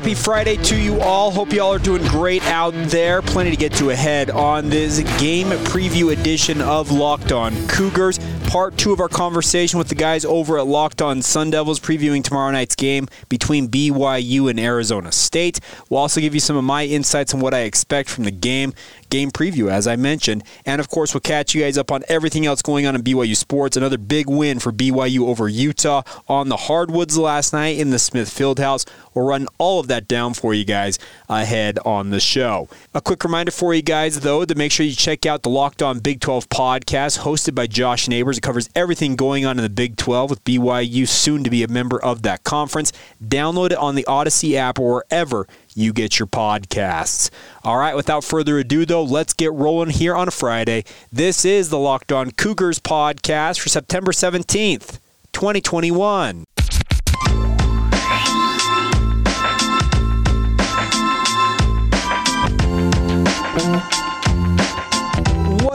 Happy Friday to you all. Hope you all are doing great out there. Plenty to get to ahead on this game preview edition of Locked On Cougars. Part two of our conversation with the guys over at Locked On Sun Devils, previewing tomorrow night's game between BYU and Arizona State. We'll also give you some of my insights on what I expect from the game game preview, as I mentioned. And of course, we'll catch you guys up on everything else going on in BYU sports. Another big win for BYU over Utah on the hardwoods last night in the Smith Fieldhouse. We'll run all of that down for you guys ahead on the show. A quick reminder for you guys, though, to make sure you check out the Locked On Big 12 podcast hosted by Josh Neighbors. It covers everything going on in the Big 12 with BYU soon to be a member of that conference. Download it on the Audacy app or wherever you get your podcasts. All right, without further ado, though, let's get rolling here on a Friday. This is the Locked On Cougars podcast for September 17th, 2021.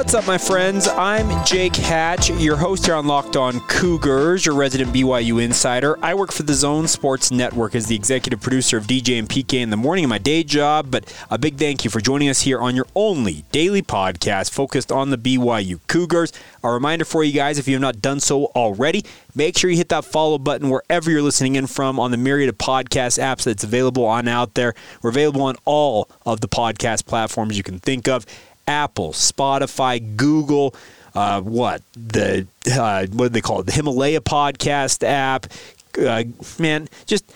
What's up, my friends? I'm Jake Hatch, your host here on Locked On Cougars, your resident BYU insider. I work for the Zone Sports Network as the executive producer of DJ and PK in the morning in my day job. But a big thank you for joining us here on your only daily podcast focused on the BYU Cougars. A reminder for you guys, if you have not done so already, make sure you hit that follow button wherever you're listening in from on the myriad of podcast apps that's available on out there. We're available on all of the podcast platforms you can think of. Apple, Spotify, Google, uh, what the uh, what do they call it? The Himalaya podcast app. Uh, man, just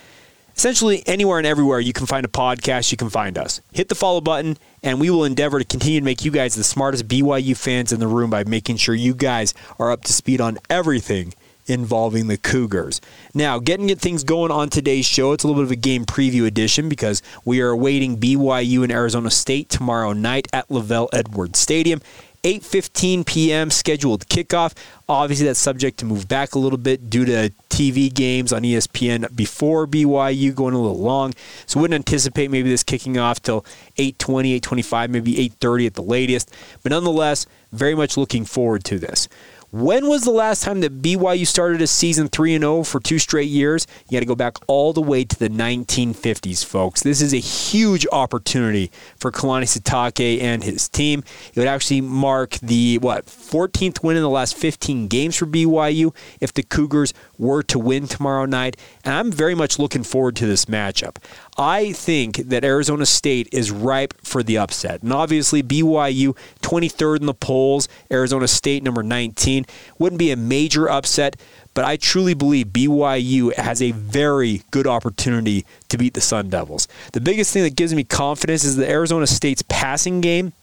essentially anywhere and everywhere you can find a podcast, you can find us. Hit the follow button, and we will endeavor to continue to make you guys the smartest BYU fans in the room by making sure you guys are up to speed on everything involving the Cougars. Now, getting things going on today's show, it's a little bit of a game preview edition because we are awaiting BYU and Arizona State tomorrow night at LaVell Edwards Stadium. 8:15 p.m. scheduled kickoff. Obviously, that's subject to move back a little bit due to TV games on ESPN before BYU going a little long. So, wouldn't anticipate maybe this kicking off till 8:20, 8:25, maybe 8:30 at the latest. But nonetheless, very much looking forward to this. When was the last time that BYU started a season 3 and 0 for two straight years? You got to go back all the way to the 1950s, folks. This is a huge opportunity for Kalani Sitake and his team. It would actually mark the, what, 14th win in the last 15 games for BYU if the Cougars were to win tomorrow night. And I'm very much looking forward to this matchup. I think that Arizona State is ripe for the upset. And obviously, BYU 23rd in the polls, Arizona State number 19. Wouldn't be a major upset, but I truly believe BYU has a very good opportunity to beat the Sun Devils. The biggest thing that gives me confidence is that Arizona State's passing game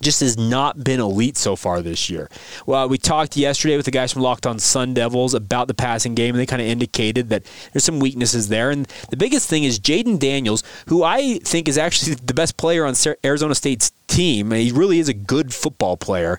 just has not been elite so far this year. Well, we talked yesterday with the guys from Locked On Sun Devils about the passing game, and they kind of indicated that there's some weaknesses there. And the biggest thing is Jayden Daniels, who I think is actually the best player on Arizona State's team. He really is a good football player.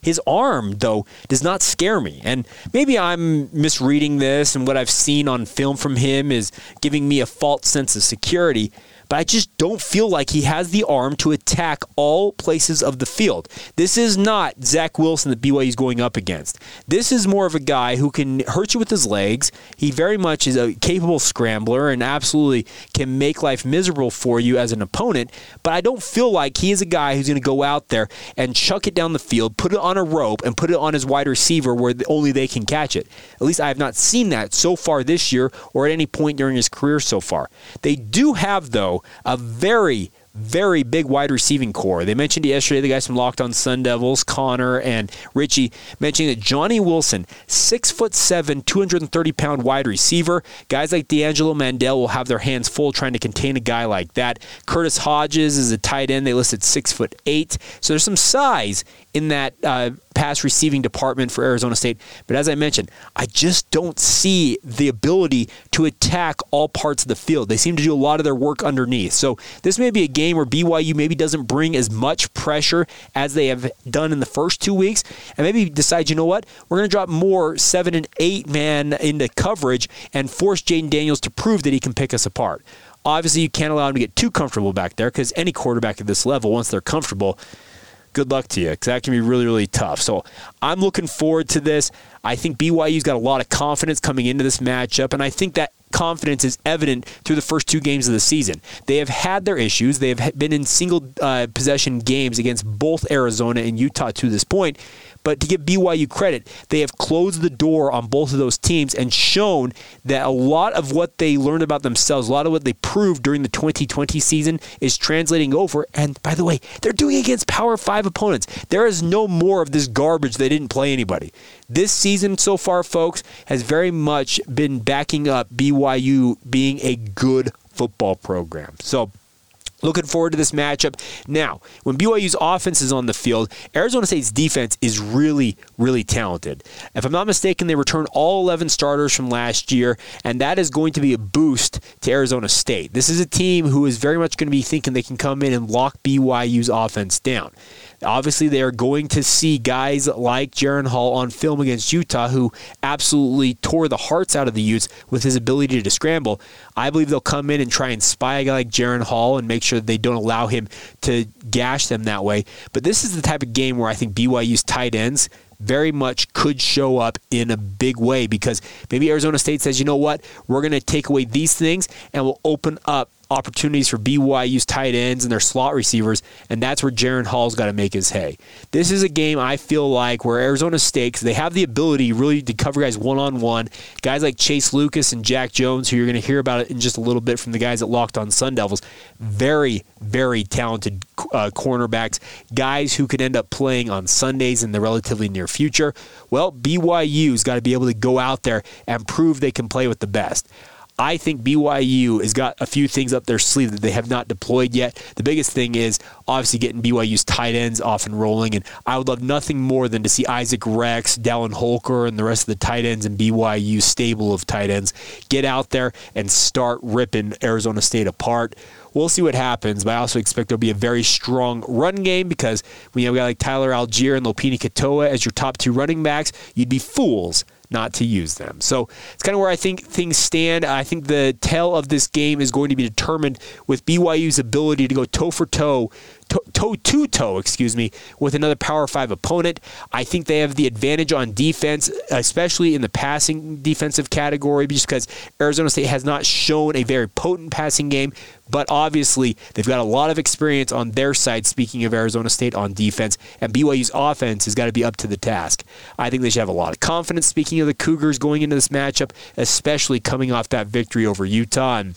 His arm, though, does not scare me. And maybe I'm misreading this, and what I've seen on film from him is giving me a false sense of security but I just don't feel like he has the arm to attack all places of the field. This is not Zach Wilson that BYU is going up against. This is more of a guy who can hurt you with his legs. He very much is a capable scrambler and absolutely can make life miserable for you as an opponent. But I don't feel like he is a guy who's going to go out there and chuck it down the field, put it on a rope, and put it on his wide receiver where only they can catch it. At least I have not seen that so far this year or at any point during his career so far. They do have, though, a very, very big wide receiving core. They mentioned yesterday the guys from Locked On Sun Devils, Conner and Richie, mentioning that Johnny Wilson, six foot seven, 230 pound wide receiver. Guys like D'Angelo Mandell will have their hands full trying to contain a guy like that. Curtis Hodges is a tight end. They listed six foot eight. So there's some size in that uh, pass receiving department for Arizona State. But as I mentioned, I just don't see the ability to attack all parts of the field. They seem to do a lot of their work underneath. So this may be a game where BYU maybe doesn't bring as much pressure as they have done in the first two weeks, and maybe decide, you know what, we're going to drop more seven and eight man into coverage and force Jayden Daniels to prove that he can pick us apart. Obviously, you can't allow him to get too comfortable back there because any quarterback at this level, once they're comfortable, good luck to you because that can be really, really tough. So I'm looking forward to this. I think BYU's got a lot of confidence coming into this matchup, and I think that confidence is evident through the first two games of the season. They have had their issues. They have been in single uh, possession games against both Arizona and Utah to this point. But to give BYU credit, they have closed the door on both of those teams and shown that a lot of what they learned about themselves, a lot of what they proved during the 2020 season is translating over. And by the way, they're doing it against Power 5 opponents. There is no more of this garbage they didn't play anybody. This season so far, folks, has very much been backing up BYU being a good football program. So, Looking forward to this matchup. Now, when BYU's offense is on the field, Arizona State's defense is really, really talented. If I'm not mistaken, they return all 11 starters from last year, and that is going to be a boost to Arizona State. This is a team who is very much going to be thinking they can come in and lock BYU's offense down. Obviously, they are going to see guys like Jaren Hall on film against Utah, who absolutely tore the hearts out of the Utes with his ability to scramble. I believe they'll come in and try and spy a guy like Jaren Hall and make sure that they don't allow him to gash them that way. But this is the type of game where I think BYU's tight ends very much could show up in a big way because maybe Arizona State says, you know what, we're going to take away these things and we'll open up opportunities for BYU's tight ends and their slot receivers, and that's where Jaren Hall's got to make his hay. This is a game I feel like where Arizona State, they have the ability really to cover guys one on one. Guys like Chase Lucas and Jack Jones, who you're going to hear about it in just a little bit from the guys that Locked On Sun Devils, very, very talented uh, cornerbacks, guys who could end up playing on Sundays in the relatively near future. Well, BYU's got to be able to go out there and prove they can play with the best. I think BYU has got a few things up their sleeve that they have not deployed yet. The biggest thing is obviously getting BYU's tight ends off and rolling, and I would love nothing more than to see Isaac Rex, Dallin Holker, and the rest of the tight ends and BYU stable of tight ends get out there and start ripping Arizona State apart. We'll see what happens, but I also expect there'll be a very strong run game because when you have guy like Tyler Allgeier and Lopini Katoa as your top two running backs, you'd be fools not to use them. So it's kind of where I think things stand. I think the tale of this game is going to be determined with BYU's ability to go toe for toe toe to toe, excuse me, with another Power Five opponent. I think they have the advantage on defense, especially in the passing defensive category, just because Arizona State has not shown a very potent passing game. But obviously, they've got a lot of experience on their side, speaking of Arizona State on defense, and BYU's offense has got to be up to the task. I think they should have a lot of confidence, speaking of the Cougars going into this matchup, especially coming off that victory over Utah. And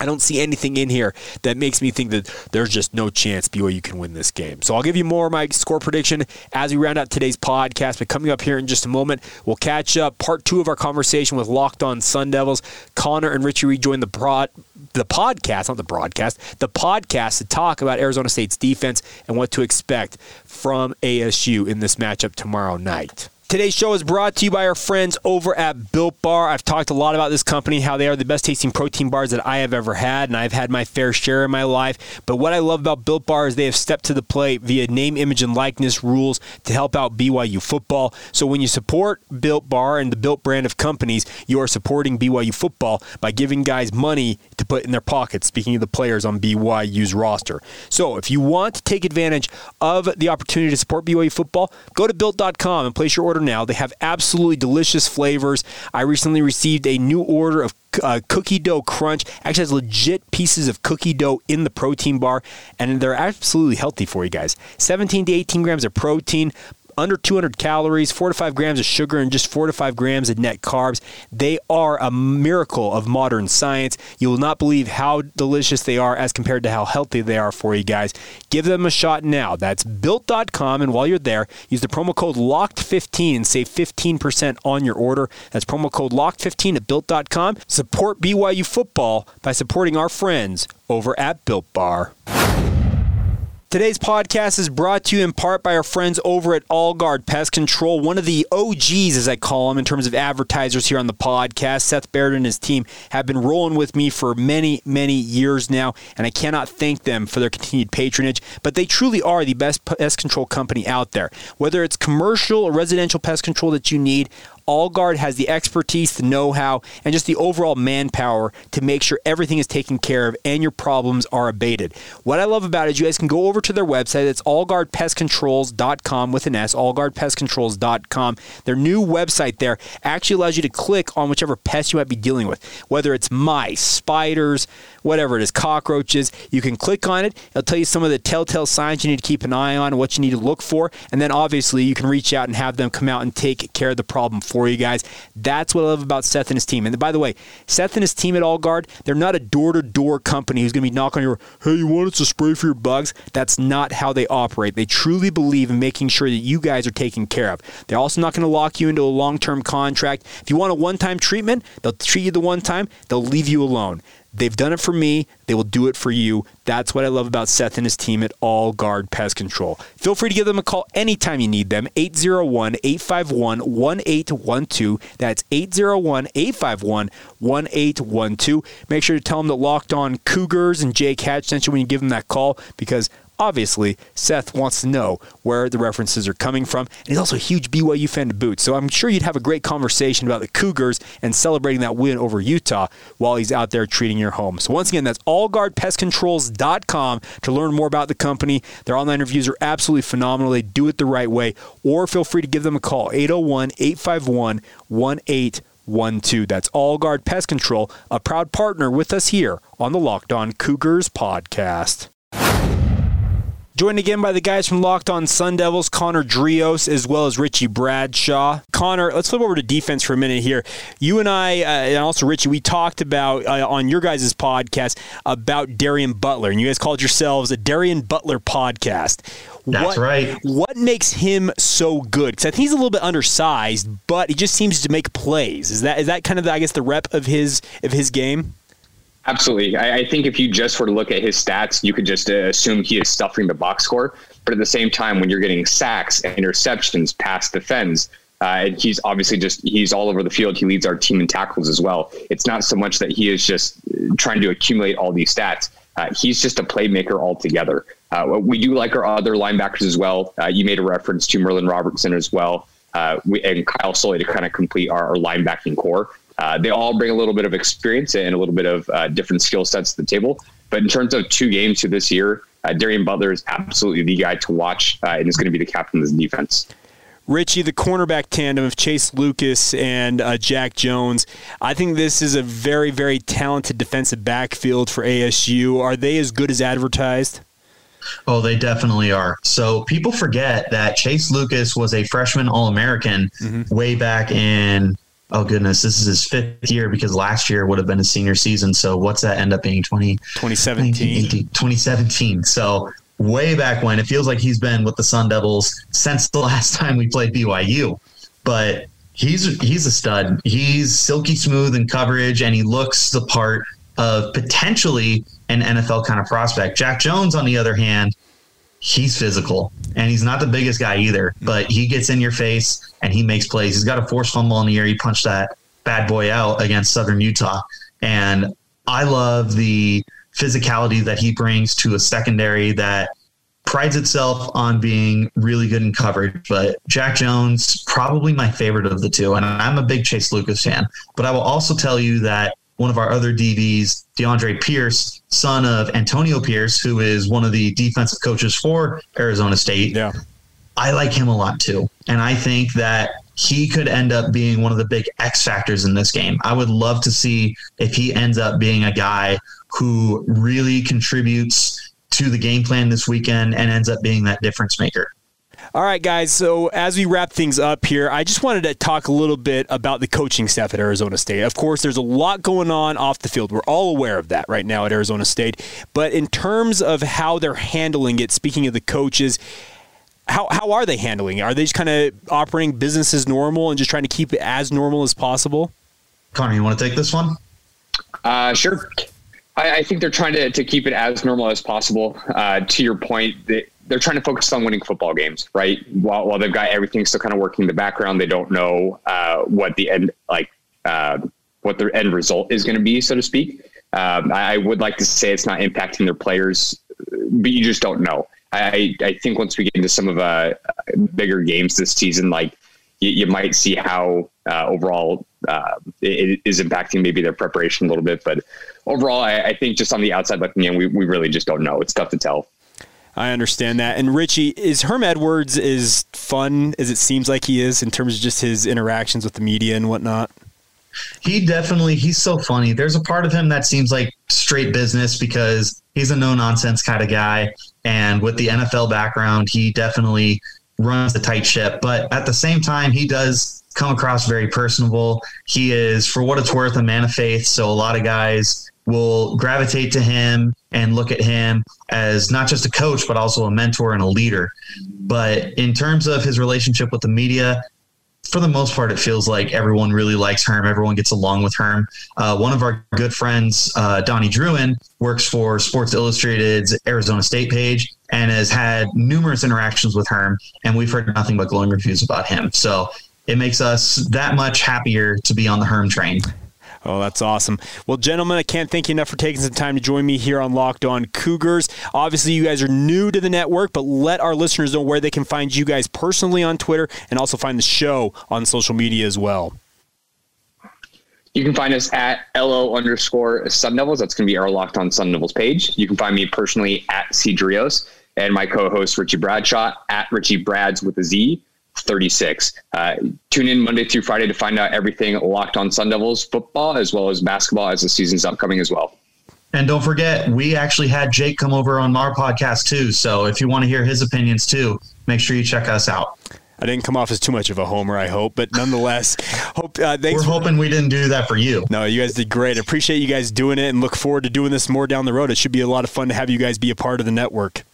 I don't see anything in here that makes me think that there's just no chance BYU can win this game. So I'll give you more of my score prediction as we round out today's podcast. But coming up here in just a moment, we'll catch up part two of our conversation with Locked On Sun Devils. Conner and Richie rejoin the prod the podcast, not the broadcast, the podcast to talk about Arizona State's defense and what to expect from ASU in this matchup tomorrow night. Today's show is brought to you by our friends over at Built Bar. I've talked a lot about this company, how they are the best tasting protein bars that I have ever had, and I've had my fair share in my life. But what I love about Built Bar is they have stepped to the plate via name, image, and likeness rules to help out BYU football. So when you support Built Bar and the Built brand of companies, you are supporting BYU football by giving guys money to put in their pockets, speaking of the players on BYU's roster. So if you want to take advantage of the opportunity to support BYU football, go to built.com and place your order now. They have absolutely delicious flavors. I recently received a new order of uh, cookie dough crunch. Actually, has legit pieces of cookie dough in the protein bar, and they're absolutely healthy for you guys. 17 to 18 grams of protein, under 200 calories, four to five grams of sugar, and just four to five grams of net carbs. They are a miracle of modern science. You will not believe how delicious they are as compared to how healthy they are for you guys. Give them a shot now. That's built.com. And while you're there, use the promo code LOCKED15 and save 15% on your order. That's promo code LOCKED15 at built.com. Support BYU football by supporting our friends over at Built Bar. Today's podcast is brought to you in part by our friends over at Allguard Pest Control, one of the OGs, as I call them, in terms of advertisers here on the podcast. Seth Baird and his team have been rolling with me for many, many years now, and I cannot thank them for their continued patronage. But they truly are the best pest control company out there. Whether it's commercial or residential pest control that you need, Allguard has the expertise, the know how, and just the overall manpower to make sure everything is taken care of and your problems are abated. What I love about it is you guys can go over to their website. It's allguardpestcontrols.com with an S, allguardpestcontrols.com. Their new website there actually allows you to click on whichever pest you might be dealing with, whether it's mice, spiders, whatever it is, cockroaches. You can click on it. It'll tell you some of the telltale signs you need to keep an eye on, what you need to look for, and then obviously you can reach out and have them come out and take care of the problem for you guys. That's what I love about Seth and his team. And by the way, Seth and his team at Allguard, they're not a door-to-door company who's going to be knocking on your, hey, you want us to spray for your bugs? That's not how they operate. They truly believe in making sure that you guys are taken care of. They're also not going to lock you into a long-term contract. If you want a one-time treatment, they'll treat you the one time, they'll leave you alone. They've done it for me. They will do it for you. That's what I love about Seth and his team at All Guard Pest Control. Feel free to give them a call anytime you need them. 801 851 1812. That's 801 851 1812. Make sure to tell them that Locked On Cougars and Jake Hatch sent you when you give them that call because obviously Seth wants to know where the references are coming from. And he's also a huge BYU fan to boot. So I'm sure you'd have a great conversation about the Cougars and celebrating that win over Utah while he's out there treating your home. So once again, that's allguardpestcontrols.com to learn more about the company. Their online reviews are absolutely phenomenal. They do it the right way. Or feel free to give them a call 801 851 1812. That's Allguard Pest Control, a proud partner with us here on the Locked On Cougars podcast. Joined again by the guys from Locked On Sun Devils, Conner Dreos, as well as Richie Bradshaw. Conner, let's flip over to defense for a minute here. You and I, uh, and also Richie, we talked about uh, on your guys' podcast about Darien Butler, and you guys called yourselves a Darien Butler podcast. That's what, right. What makes him so good? Because I think he's a little bit undersized, but he just seems to make plays. Is that is that kind of the, I guess the rep of his of his game? Absolutely. I, I, think if you just were to look at his stats, you could just uh, assume he is stuffing the box score. But at the same time, when you're getting sacks, interceptions, pass defense, uh, he's obviously just he's all over the field. He leads our team in tackles as well. It's not so much that he is just trying to accumulate all these stats. Uh, he's just a playmaker altogether. Uh, we do like our other linebackers as well. Uh, you made a reference to Merlin Robertson as well, uh, we, and Kyle Soelle to kind of complete our, our linebacking core. Uh, they all bring a little bit of experience and a little bit of uh, different skill sets to the table. But in terms of two games to this year, uh, Darien Butler is absolutely the guy to watch uh, and is going to be the captain of this defense. Richie, the cornerback tandem of Chase Lucas and uh, Jack Jones. I think this is a very, very talented defensive backfield for ASU. Are they as good as advertised? Oh, they definitely are. So people forget that Chase Lucas was a freshman All American mm-hmm. way back in oh goodness, this is his fifth year because last year would have been his senior season. So what's that end up being? 20, 2017. 2017. So way back when it feels like he's been with the Sun Devils since the last time we played BYU. But he's he's a stud. He's silky smooth in coverage and he looks the part of potentially an NFL kind of prospect. Jack Jones, on the other hand, he's physical and he's not the biggest guy either, hmm. but he gets in your face and he makes plays. He's got a forced fumble in the air. He punched that bad boy out against Southern Utah. And I love the physicality that he brings to a secondary that prides itself on being really good in coverage. But Jack Jones, probably my favorite of the two. And I'm a big Chase Lucas fan. But I will also tell you that one of our other DBs, DeAndre Pierce, son of Antonio Pierce, who is one of the defensive coaches for Arizona State. Yeah. I like him a lot too. And I think that he could end up being one of the big X factors in this game. I would love to see if he ends up being a guy who really contributes to the game plan this weekend and ends up being that difference maker. All right, guys. So as we wrap things up here, I just wanted to talk a little bit about the coaching staff at Arizona State. Of course, there's a lot going on off the field. We're all aware of that right now at Arizona State. But in terms of how they're handling it, speaking of the coaches, how, how are they handling it? Are they just kind of operating business as normal and just trying to keep it as normal as possible? Conner, you want to take this one? Uh, sure. I, I, think they're trying to, to keep it as normal as possible. Uh, to your point, they, they're trying to focus on winning football games, right? While, while they've got everything still kind of working in the background, they don't know uh, what the end like uh, what their end result is going to be, so to speak. Um, I, I, would like to say it's not impacting their players, but you just don't know. I, I think once we get into some of uh, bigger games this season, like you, you might see how uh, overall uh, it is impacting maybe their preparation a little bit. But overall, I, I think just on the outside looking in, we, we really just don't know. It's tough to tell. I understand that. And Richie, is Herm Edwards as fun as it seems like he is in terms of just his interactions with the media and whatnot? He definitely he's so funny. There's a part of him that seems like straight business because he's a no nonsense kind of guy. And with the NFL background, he definitely runs a tight ship. But at the same time, he does come across very personable. He is, for what it's worth, a man of faith. So a lot of guys will gravitate to him and look at him as not just a coach, but also a mentor and a leader. But in terms of his relationship with the media, for the most part, it feels like everyone really likes Herm. Everyone gets along with Herm. Uh, one of our good friends, uh, Donnie Druin, works for Sports Illustrated's Arizona State page and has had numerous interactions with Herm, and we've heard nothing but glowing reviews about him. So it makes us that much happier to be on the Herm train. Oh, that's awesome. Well, gentlemen, I can't thank you enough for taking some time to join me here on Locked On Cougars. Obviously, you guys are new to the network, but let our listeners know where they can find you guys personally on Twitter and also find the show on social media as well. You can find us at LO underscore Sun Devils. That's going to be our Locked On Sun Devils page. You can find me personally at Cedrios and my co-host Richie Bradshaw at Richie Brads with a Z. 36. Uh, tune in Monday through Friday to find out everything locked on Sun Devils football as well as basketball as the season's upcoming as well. And don't forget, we actually had Jake come over on our podcast too. So if you want to hear his opinions too, make sure you check us out. I didn't come off as too much of a homer, I hope, but nonetheless, hope uh, we're for, hoping we didn't do that for you. No, you guys did great. Appreciate you guys doing it, and look forward to doing this more down the road. It should be a lot of fun to have you guys be a part of the network.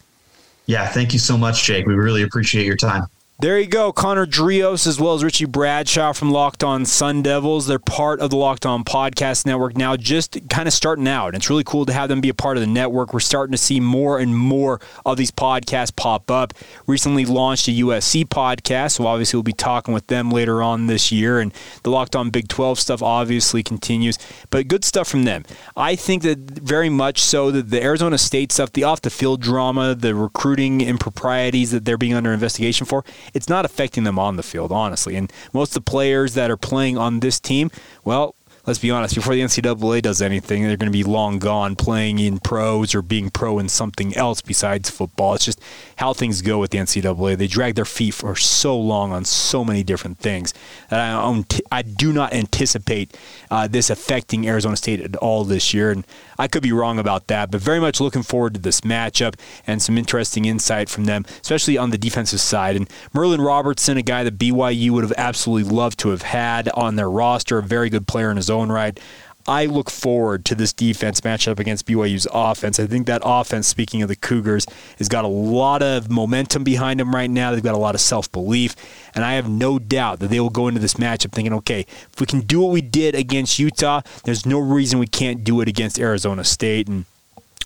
Yeah, thank you so much, Jake. We really appreciate your time. There you go, Conner Dreos as well as Richie Bradshaw from Locked On Sun Devils. They're part of the Locked On Podcast Network now, just kind of starting out. And it's really cool to have them be a part of the network. We're starting to see more and more of these podcasts pop up. Recently launched a USC podcast, so obviously we'll be talking with them later on this year. And the Locked On Big 12 stuff obviously continues, but good stuff from them. I think that very much so that the Arizona State stuff, the off the field drama, the recruiting improprieties that they're being under investigation for, it's not affecting them on the field, honestly. And most of the players that are playing on this team, well, let's be honest, before the NCAA does anything, they're going to be long gone playing in pros or being pro in something else besides football. It's just how things go with the NCAA. They drag their feet for so long on so many different things that I, I do not anticipate uh, this affecting Arizona State at all this year. And I could be wrong about that, but very much looking forward to this matchup and some interesting insight from them, especially on the defensive side. And Merlin Robertson, a guy that BYU would have absolutely loved to have had on their roster, a very good player in his own right. I look forward to this defense matchup against BYU's offense. I think that offense, speaking of the Cougars, has got a lot of momentum behind them right now. They've got a lot of self belief. And I have no doubt that they will go into this matchup thinking, okay, if we can do what we did against Utah, there's no reason we can't do it against Arizona State. And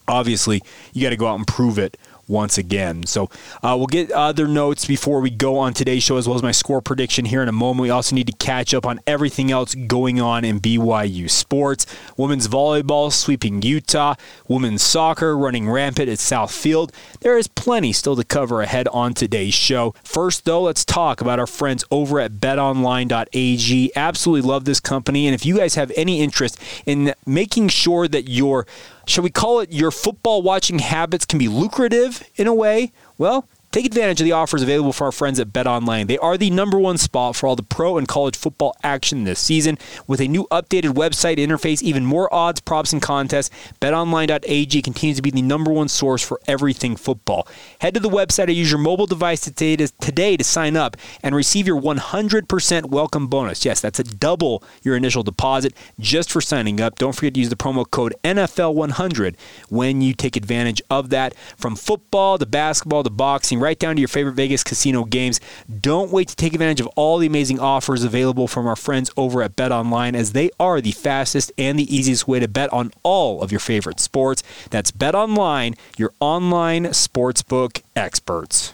obviously, you got to go out and prove it once again. So uh, we'll get other notes before we go on today's show, as well as my score prediction here in a moment. We also need to catch up on everything else going on in BYU sports. Women's volleyball sweeping Utah, women's soccer running rampant at South Field. There is plenty still to cover ahead on today's show. First, though, let's talk about our friends over at betonline.ag. Absolutely love this company. And if you guys have any interest in making sure that your shall we call it your football watching habits can be lucrative in a way? Well, Take advantage of the offers available for our friends at Bet Online. They are the number one spot for all the pro and college football action this season. With a new updated website interface, even more odds, props, and contests, betonline.ag continues to be the number one source for everything football. Head to the website or use your mobile device today to, today to sign up and receive your 100% welcome bonus. Yes, that's a double your initial deposit just for signing up. Don't forget to use the promo code NFL100 when you take advantage of that. From football to basketball to boxing, right down to your favorite Vegas casino games. Don't wait to take advantage of all the amazing offers available from our friends over at Bet Online, as they are the fastest and the easiest way to bet on all of your favorite sports. That's Bet Online, your online sportsbook experts.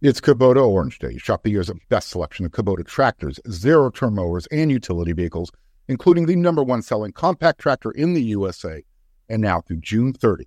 It's Kubota Orange Day. Shop the year's best selection of Kubota tractors, zero turn mowers, and utility vehicles, including the number one selling compact tractor in the USA. And now through June 30,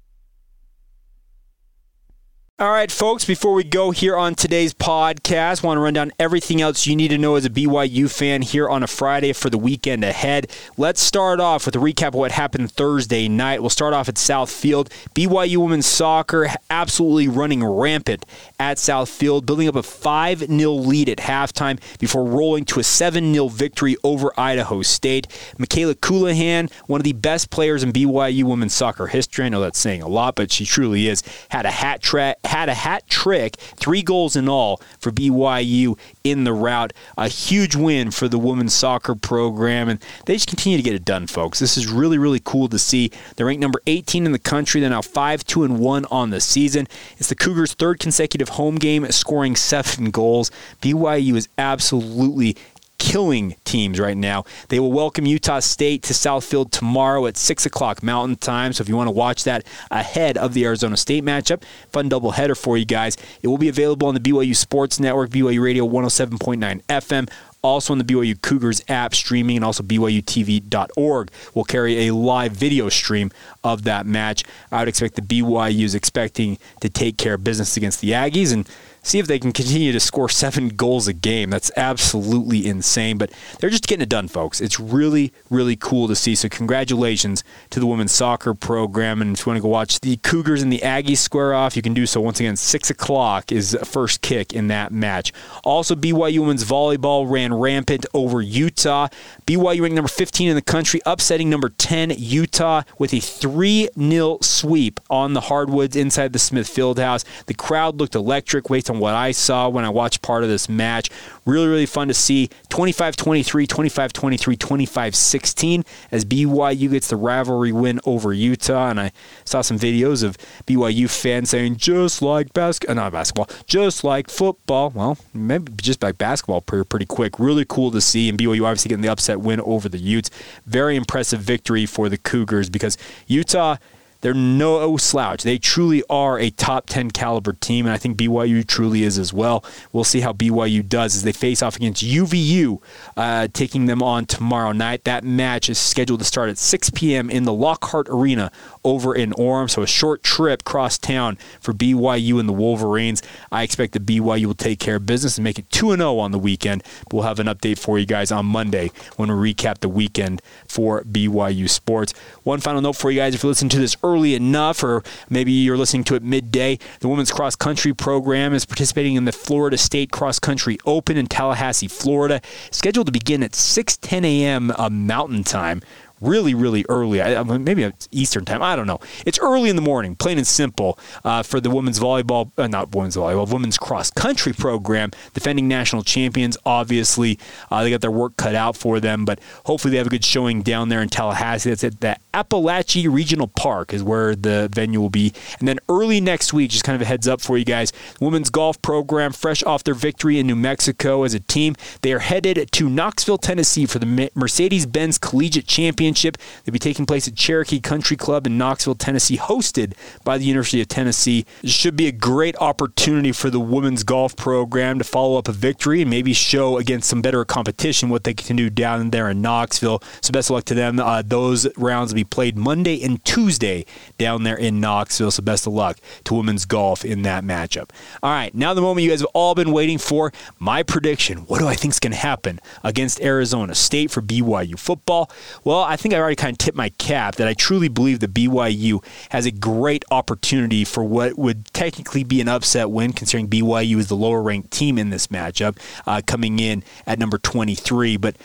All right, folks, before we go here on today's podcast, want to run down everything else you need to know as a BYU fan here on a Friday for the weekend ahead. Let's start off with a recap of what happened Thursday night. We'll start off at South Field. BYU women's soccer absolutely running rampant at South Field, building up a 5 0 lead at halftime before rolling to a 7 0 victory over Idaho State. Mikayla Colohan, one of the best players in BYU women's soccer history. I know that's saying a lot, but she truly is. Had a hat trick had a hat trick, three goals in all for BYU in the route. A huge win for the women's soccer program, and they just continue to get it done, folks. This is really, really cool to see. They're ranked number 18 in the country. They're now 5 2 and 1 on the season. It's the Cougars' third consecutive home game, scoring seven goals. BYU is absolutely killing teams right now. They will welcome Utah State to Southfield tomorrow at 6 o'clock Mountain Time. So if you want to watch that ahead of the Arizona State matchup, fun doubleheader for you guys. It will be available on the BYU Sports Network, BYU Radio 107.9 FM. Also on the BYU Cougars app streaming and also BYUTV.org will carry a live video stream of that match. I would expect the BYU is expecting to take care of business against the Aggies and see if they can continue to score seven goals a game. That's absolutely insane, but they're just getting it done, folks. It's really, really cool to see. So, congratulations to the women's soccer program. And if you want to go watch the Cougars and the Aggies square off, you can do so once again. Six o'clock is first kick in that match. Also, BYU women's volleyball ran rampant over Utah. BYU ranked number 15 in the country, upsetting number 10 Utah with a 3 0 sweep on the hardwoods inside the Smith Fieldhouse. The crowd looked electric. Wait on what I saw when I watched part of this match. Really, really fun to see. 25 23, 25 23, 25 16 as BYU gets the rivalry win over Utah. And I saw some videos of BYU fans saying, just like basketball, uh, not basketball, just like football. Well, maybe just like basketball pretty, pretty quick. Really cool to see. And BYU obviously getting the upset win over the Utes. Very impressive victory for the Cougars because Utah they're no slouch. They truly are a top 10 caliber team, and I think BYU truly is as well. We'll see how BYU does as they face off against UVU, uh, taking them on tomorrow night. That match is scheduled to start at 6 p.m. in the Lockhart Arena over in Orem, so a short trip cross town for BYU and the Wolverines. I expect that BYU will take care of business and make it 2 0 on the weekend. But we'll have an update for you guys on Monday when we recap the weekend for BYU sports. One final note for you guys if you listen to this early enough, or maybe you're listening to it midday, the women's cross country program is participating in the Florida State Cross Country Open in Tallahassee, Florida, scheduled to begin at 6:10 a.m. Uh, Mountain Time really, really early. I, maybe it's Eastern time. I don't know. It's early in the morning, plain and simple, uh, for the women's volleyball, uh, not women's volleyball, women's cross country program. Defending national champions, obviously, uh, they got their work cut out for them, but hopefully they have a good showing down there in Tallahassee. That's at the Apalachee Regional Park, is where the venue will be. And then early next week, just kind of a heads up for you guys, women's golf program, fresh off their victory in New Mexico as a team, they are headed to Knoxville, Tennessee for the Mercedes Benz Collegiate Championship. They'll be taking place at Cherokee Country Club in Knoxville, Tennessee, hosted by the University of Tennessee. It should be a great opportunity for the women's golf program to follow up a victory and maybe show against some better competition what they can do down there in Knoxville. So best of luck to them. Uh, those rounds will be played Monday and Tuesday down there in Knoxville. So best of luck to women's golf in that matchup. All right, now the moment you guys have all been waiting for. My prediction. What do I think is going to happen against Arizona State for BYU football? Well, I think I already kind of tipped my cap that I truly believe that BYU has a great opportunity for what would technically be an upset win, considering BYU is the lower ranked team in this matchup, uh, coming in at number 23. But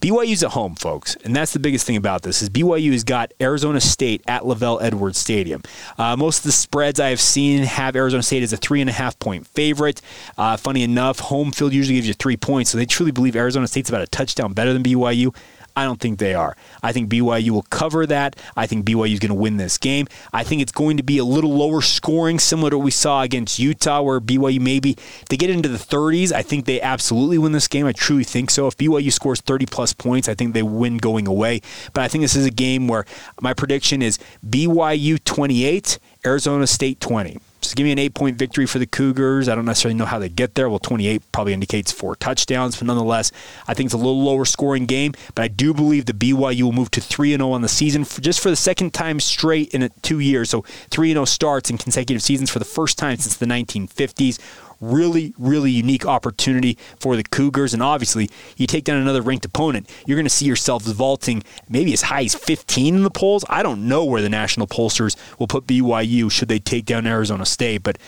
BYU's at home, folks, and that's the biggest thing about this. Is BYU has got Arizona State at LaVell Edwards Stadium. Uh, most of the spreads I have seen have Arizona State as a three and a half point favorite. Uh, funny enough, home field usually gives you three points, so they truly believe Arizona State's about a touchdown better than BYU. I don't think they are. I think BYU will cover that. I think BYU is going to win this game. I think it's going to be a little lower scoring, similar to what we saw against Utah, where BYU maybe they get into the 30s. I think they absolutely win this game. I truly think so. If BYU scores 30 plus points, I think they win going away. But I think this is a game where my prediction is BYU 28, Arizona State 20. Just give me an eight point victory for the Cougars. I don't necessarily know how they get there. Well, 28 probably indicates four touchdowns, but nonetheless, I think it's a little lower scoring game. But I do believe the BYU will move to 3 0 on the season for just for the second time straight in two years. So 3 0 starts in consecutive seasons for the first time since the 1950s really, really unique opportunity for the Cougars. And obviously, you take down another ranked opponent, you're going to see yourself vaulting maybe as high as 15 in the polls. I don't know where the national pollsters will put BYU should they take down Arizona State, but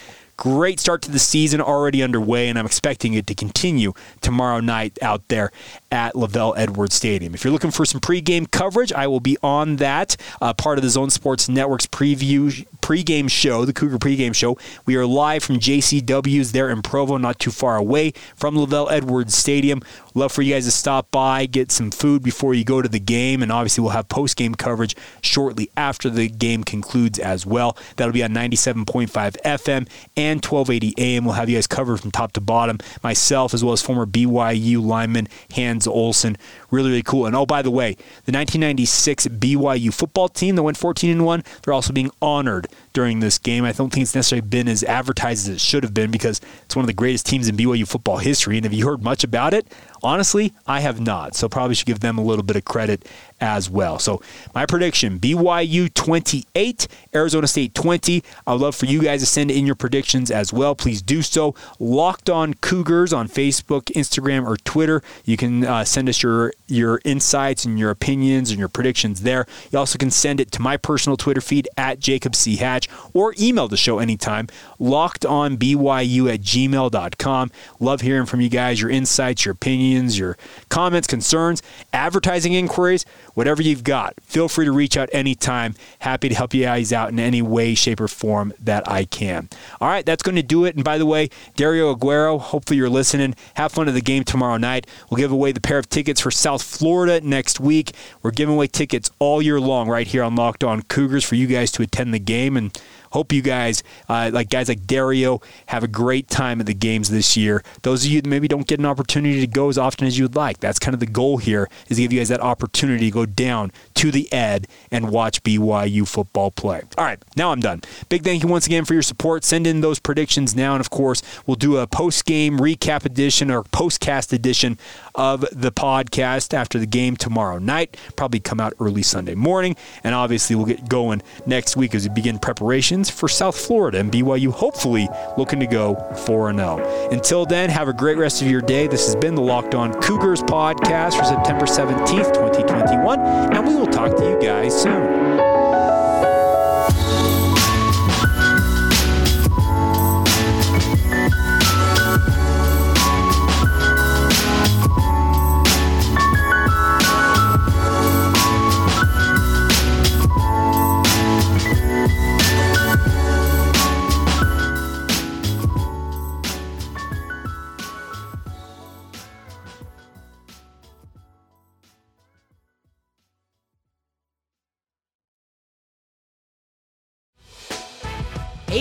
great start to the season already underway, and I'm expecting it to continue tomorrow night out there at LaVell Edwards Stadium. If you're looking for some pregame coverage, I will be on that uh, part of the Zone Sports Network's preview pregame show, the Cougar pregame show. We are live from JCW's there in Provo, not too far away from LaVell Edwards Stadium. Love for you guys to stop by, get some food before you go to the game, and obviously we'll have post-game coverage shortly after the game concludes as well. That'll be on 97.5 FM and 1280 AM. We'll have you guys covered from top to bottom. Myself, as well as former BYU lineman Hans Olsen. Really, really cool. And oh, by the way, the 1996 BYU football team that went 14 and 1, they're also being honored during this game. I don't think it's necessarily been as advertised as it should have been because it's one of the greatest teams in BYU football history. And have you heard much about it? Honestly, I have not. So probably should give them a little bit of credit as well. So my prediction BYU 28, Arizona State 20. I would love for you guys to send in your predictions as well. Please do so. Locked on Cougars on Facebook, Instagram, or Twitter. You can uh, send us your, your insights and your opinions and your predictions there. You also can send it to my personal Twitter feed at Jacob C. Hatch or email the show anytime. Locked on BYU at gmail.com. Love hearing from you guys, your insights, your opinions, your comments, concerns, advertising inquiries whatever you've got, feel free to reach out anytime. Happy to help you guys out in any way, shape, or form that I can. All right, that's going to do it. And by the way, Dario Aguero, hopefully you're listening. Have fun at the game tomorrow night. We'll give away the pair of tickets for South Florida next week. We're giving away tickets all year long right here on Locked On Cougars for you guys to attend the game. And Hope you guys, uh, like guys like Dario, have a great time at the games this year. Those of you that maybe don't get an opportunity to go as often as you would like, that's kind of the goal here is to give you guys that opportunity to go down to the Ed and watch BYU football play. All right, now I'm done. Big thank you once again for your support. Send in those predictions now, and of course, we'll do a post game recap edition or postcast edition of the podcast after the game tomorrow night. Probably come out early Sunday morning, and obviously we'll get going next week as we begin preparations for South Florida and BYU hopefully looking to go 4 0. Until then, have a great rest of your day. This has been the Locked On Cougars podcast for September 17th, 2021, and we will talk to you guys soon.